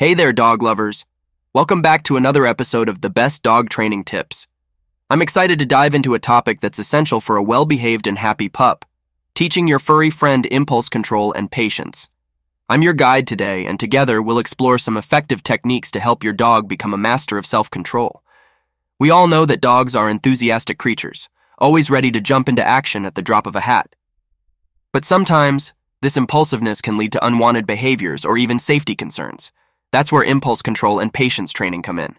Hey there, dog lovers. Welcome back to another episode of the best dog training tips. I'm excited to dive into a topic that's essential for a well behaved and happy pup teaching your furry friend impulse control and patience. I'm your guide today, and together we'll explore some effective techniques to help your dog become a master of self control. We all know that dogs are enthusiastic creatures, always ready to jump into action at the drop of a hat. But sometimes, this impulsiveness can lead to unwanted behaviors or even safety concerns. That's where impulse control and patience training come in.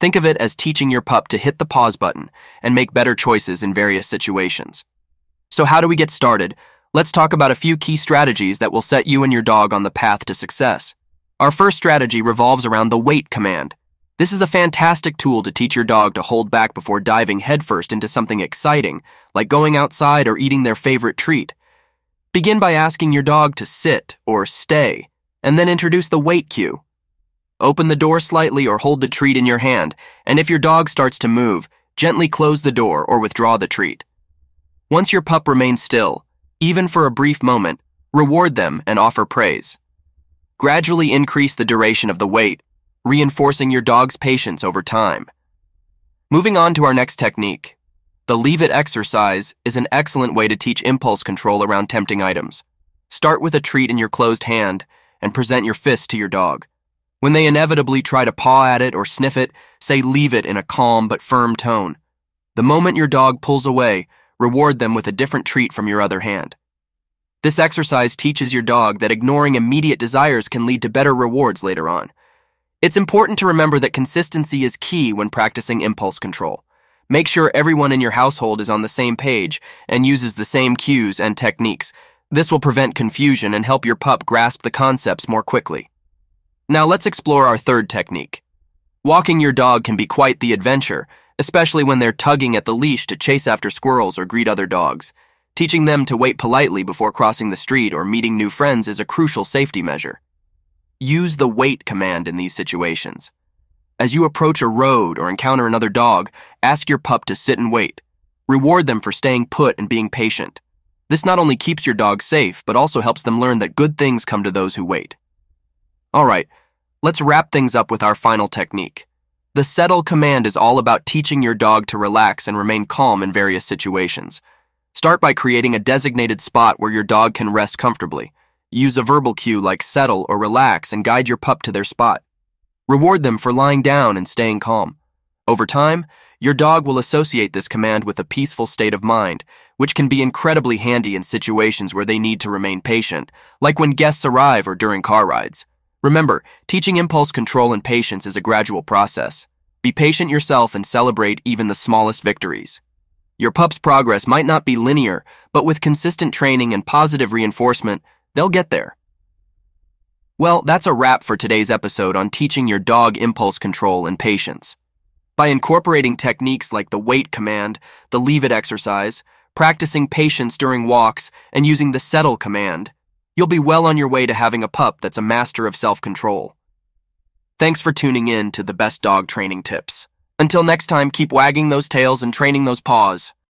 Think of it as teaching your pup to hit the pause button and make better choices in various situations. So, how do we get started? Let's talk about a few key strategies that will set you and your dog on the path to success. Our first strategy revolves around the wait command. This is a fantastic tool to teach your dog to hold back before diving headfirst into something exciting, like going outside or eating their favorite treat. Begin by asking your dog to sit or stay and then introduce the wait cue. Open the door slightly or hold the treat in your hand, and if your dog starts to move, gently close the door or withdraw the treat. Once your pup remains still, even for a brief moment, reward them and offer praise. Gradually increase the duration of the wait, reinforcing your dog's patience over time. Moving on to our next technique. The leave it exercise is an excellent way to teach impulse control around tempting items. Start with a treat in your closed hand and present your fist to your dog. When they inevitably try to paw at it or sniff it, say leave it in a calm but firm tone. The moment your dog pulls away, reward them with a different treat from your other hand. This exercise teaches your dog that ignoring immediate desires can lead to better rewards later on. It's important to remember that consistency is key when practicing impulse control. Make sure everyone in your household is on the same page and uses the same cues and techniques this will prevent confusion and help your pup grasp the concepts more quickly. Now let's explore our third technique. Walking your dog can be quite the adventure, especially when they're tugging at the leash to chase after squirrels or greet other dogs. Teaching them to wait politely before crossing the street or meeting new friends is a crucial safety measure. Use the wait command in these situations. As you approach a road or encounter another dog, ask your pup to sit and wait. Reward them for staying put and being patient. This not only keeps your dog safe, but also helps them learn that good things come to those who wait. Alright, let's wrap things up with our final technique. The settle command is all about teaching your dog to relax and remain calm in various situations. Start by creating a designated spot where your dog can rest comfortably. Use a verbal cue like settle or relax and guide your pup to their spot. Reward them for lying down and staying calm. Over time, your dog will associate this command with a peaceful state of mind, which can be incredibly handy in situations where they need to remain patient, like when guests arrive or during car rides. Remember, teaching impulse control and patience is a gradual process. Be patient yourself and celebrate even the smallest victories. Your pup's progress might not be linear, but with consistent training and positive reinforcement, they'll get there. Well, that's a wrap for today's episode on teaching your dog impulse control and patience. By incorporating techniques like the wait command, the leave it exercise, practicing patience during walks, and using the settle command, you'll be well on your way to having a pup that's a master of self control. Thanks for tuning in to the best dog training tips. Until next time, keep wagging those tails and training those paws.